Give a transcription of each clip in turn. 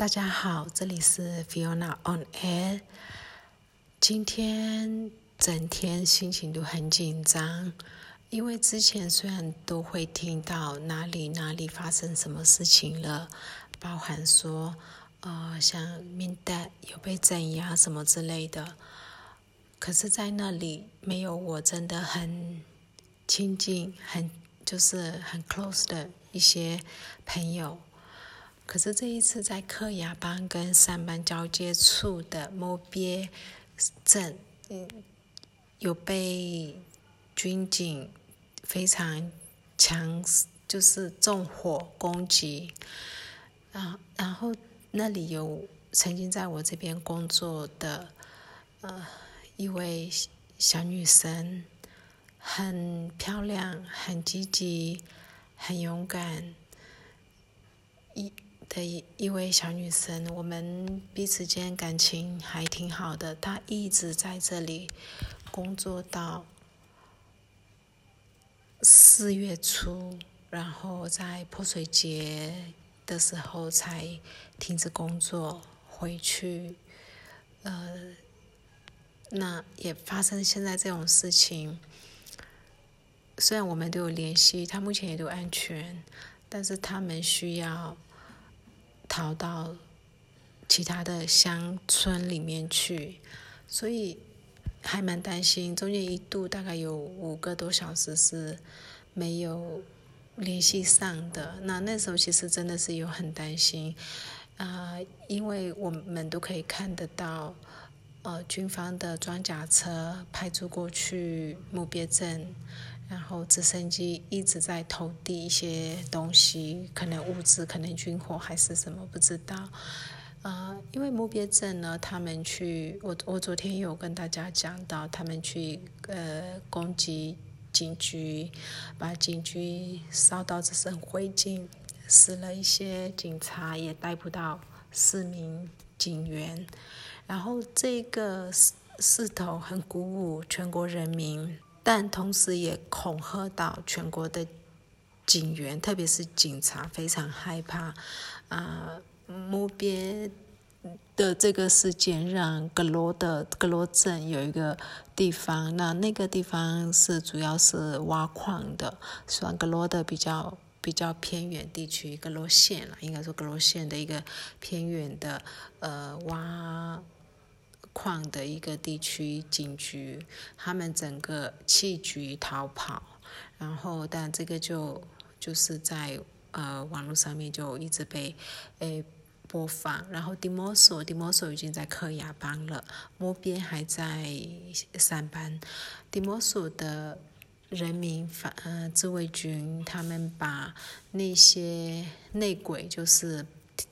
大家好，这里是 Fiona on Air。今天整天心情都很紧张，因为之前虽然都会听到哪里哪里发生什么事情了，包含说呃像明代有被镇压什么之类的，可是，在那里没有我真的很亲近、很就是很 close 的一些朋友。可是这一次在克雅邦跟三班交接处的摩别镇，嗯，有被军警非常强，就是纵火攻击，啊，然后那里有曾经在我这边工作的，呃，一位小女生，很漂亮，很积极，很勇敢，一。的一一位小女生，我们彼此间感情还挺好的。她一直在这里工作到四月初，然后在泼水节的时候才停止工作回去。呃，那也发生现在这种事情。虽然我们都有联系，她目前也都安全，但是他们需要。逃到其他的乡村里面去，所以还蛮担心。中间一度大概有五个多小时是没有联系上的。那那时候其实真的是有很担心，啊，因为我们都可以看得到，呃，军方的装甲车派出过去木别镇。然后直升机一直在投递一些东西，可能物资，可能军火还是什么，不知道。呃，因为木别镇呢，他们去，我我昨天有跟大家讲到，他们去呃攻击警局，把警局烧到只剩灰烬，死了一些警察，也逮不到四名警员。然后这个势势头很鼓舞全国人民。但同时也恐吓到全国的警员，特别是警察，非常害怕。啊，木别的这个事件让格罗的格罗镇有一个地方，那那个地方是主要是挖矿的，算格罗的比较比较偏远地区，格罗县了，应该说格罗县的一个偏远的呃挖。矿的一个地区警局，他们整个弃局逃跑，然后但这个就就是在呃网络上面就一直被诶播放，然后迪摩索迪摩索已经在克亚邦了，摩边还在上班，迪摩索的人民反呃自卫军他们把那些内鬼就是。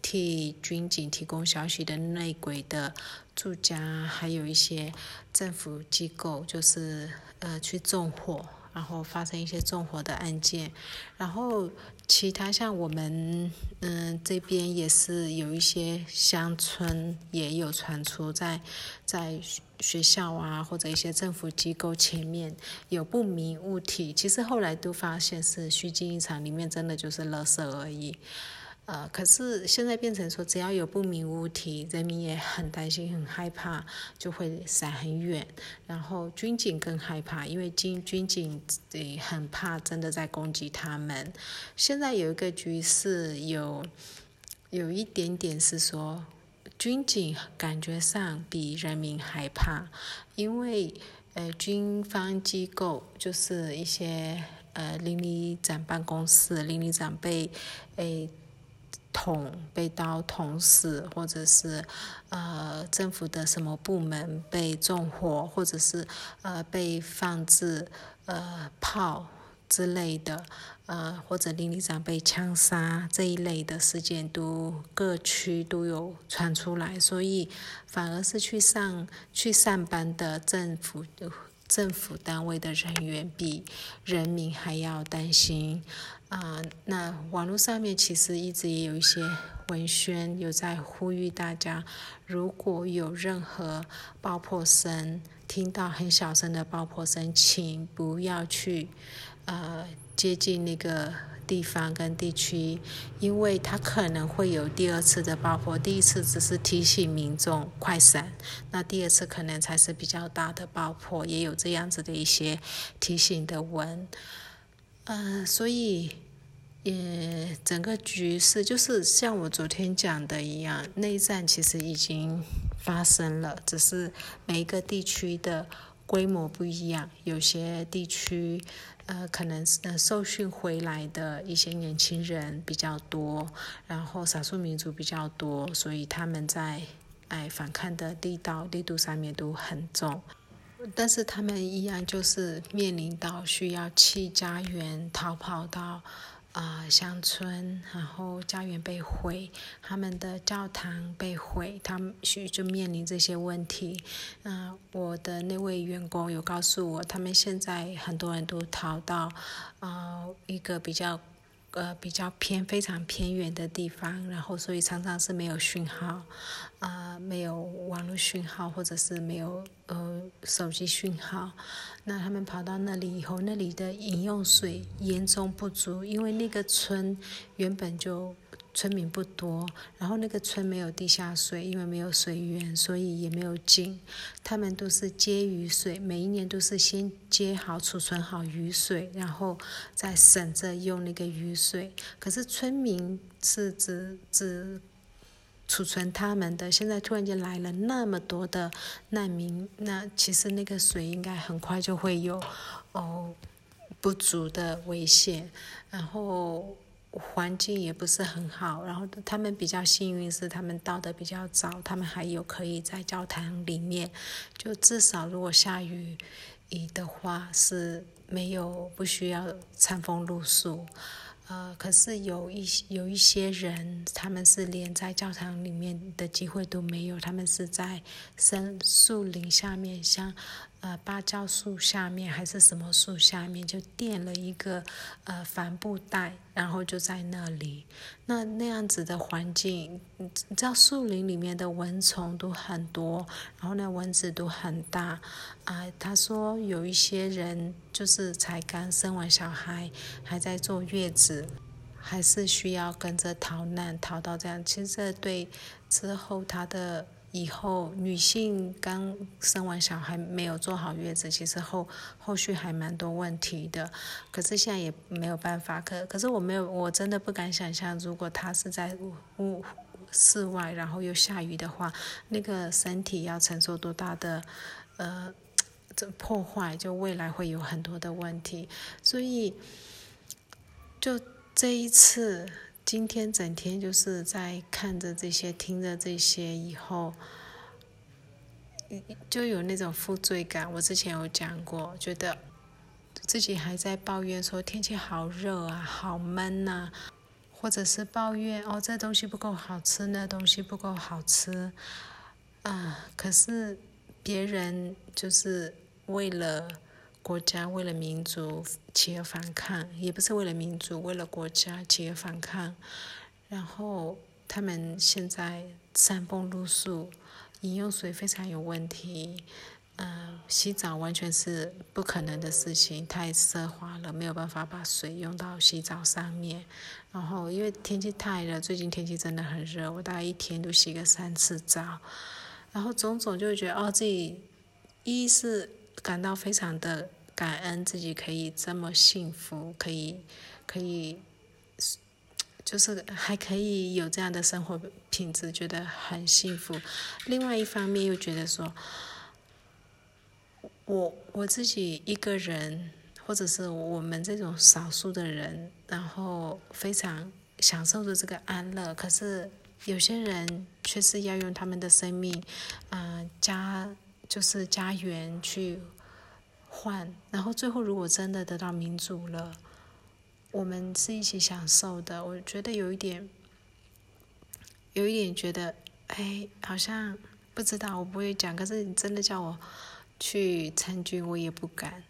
替军警提供消息的内鬼的住家，还有一些政府机构，就是呃去纵火，然后发生一些纵火的案件。然后其他像我们嗯这边也是有一些乡村也有传出在在学校啊或者一些政府机构前面有不明物体，其实后来都发现是虚惊一场，里面真的就是垃圾而已。呃，可是现在变成说，只要有不明物体，人民也很担心、很害怕，就会闪很远。然后军警更害怕，因为军军警也很怕真的在攻击他们。现在有一个局势，有有一点点是说，军警感觉上比人民害怕，因为呃，军方机构就是一些呃，邻里长办公室、邻里长被诶。捅被刀捅死，或者是呃政府的什么部门被纵火，或者是呃被放置呃炮之类的，呃或者邻里长被枪杀这一类的事件，都各区都有传出来，所以反而是去上去上班的政府政府单位的人员比人民还要担心。啊，那网络上面其实一直也有一些文宣，有在呼吁大家，如果有任何爆破声，听到很小声的爆破声，请不要去，呃，接近那个地方跟地区，因为它可能会有第二次的爆破。第一次只是提醒民众快闪，那第二次可能才是比较大的爆破，也有这样子的一些提醒的文。嗯，所以也整个局势就是像我昨天讲的一样，内战其实已经发生了，只是每一个地区的规模不一样，有些地区。呃，可能是呃受训回来的一些年轻人比较多，然后少数民族比较多，所以他们在哎反抗的力道力度上面都很重，但是他们一样就是面临到需要弃家园逃跑到。啊，乡村，然后家园被毁，他们的教堂被毁，他们需就面临这些问题。那我的那位员工有告诉我，他们现在很多人都逃到啊一个比较。呃，比较偏非常偏远的地方，然后所以常常是没有讯号，啊，没有网络讯号，或者是没有呃手机讯号。那他们跑到那里以后，那里的饮用水严重不足，因为那个村原本就。村民不多，然后那个村没有地下水，因为没有水源，所以也没有井。他们都是接雨水，每一年都是先接好、储存好雨水，然后再省着用那个雨水。可是村民是只只储存他们的，现在突然间来了那么多的难民，那其实那个水应该很快就会有哦不足的危险，然后。环境也不是很好，然后他们比较幸运是他们到的比较早，他们还有可以在教堂里面，就至少如果下雨的话是没有不需要餐风露宿，呃，可是有一有一些人他们是连在教堂里面的机会都没有，他们是在森树林下面像。呃，芭蕉树下面还是什么树下面，就垫了一个呃帆布袋，然后就在那里。那那样子的环境，你知道树林里面的蚊虫都很多，然后那蚊子都很大。啊，他说有一些人就是才刚生完小孩，还在坐月子，还是需要跟着逃难逃到这样。其实这对之后他的。以后女性刚生完小孩没有坐好月子，其实后后续还蛮多问题的。可是现在也没有办法，可可是我没有，我真的不敢想象，如果她是在屋室外，然后又下雨的话，那个身体要承受多大的呃这破坏，就未来会有很多的问题。所以就这一次。今天整天就是在看着这些、听着这些以后，就有那种负罪感。我之前有讲过，觉得自己还在抱怨说天气好热啊、好闷呐，或者是抱怨哦这东西不够好吃，那东西不够好吃啊。可是别人就是为了。国家为了民族起而反抗，也不是为了民族，为了国家起而反抗。然后他们现在山崩露宿，饮用水非常有问题。嗯，洗澡完全是不可能的事情，太奢华了，没有办法把水用到洗澡上面。然后因为天气太热，最近天气真的很热，我大概一天都洗个三次澡。然后种种就觉得哦，自己一是感到非常的。感恩自己可以这么幸福，可以，可以，就是还可以有这样的生活品质，觉得很幸福。另外一方面又觉得说，我我自己一个人，或者是我们这种少数的人，然后非常享受着这个安乐。可是有些人却是要用他们的生命，嗯，家就是家园去。换，然后最后如果真的得到民主了，我们是一起享受的。我觉得有一点，有一点觉得，哎，好像不知道，我不会讲。可是你真的叫我去参军，我也不敢，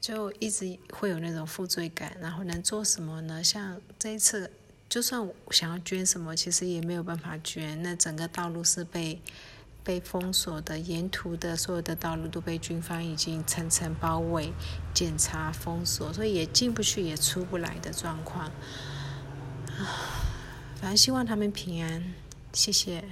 就一直会有那种负罪感。然后能做什么呢？像这一次，就算想要捐什么，其实也没有办法捐。那整个道路是被。被封锁的沿途的所有的道路都被军方已经层层包围、检查、封锁，所以也进不去也出不来的状况。啊，反正希望他们平安，谢谢。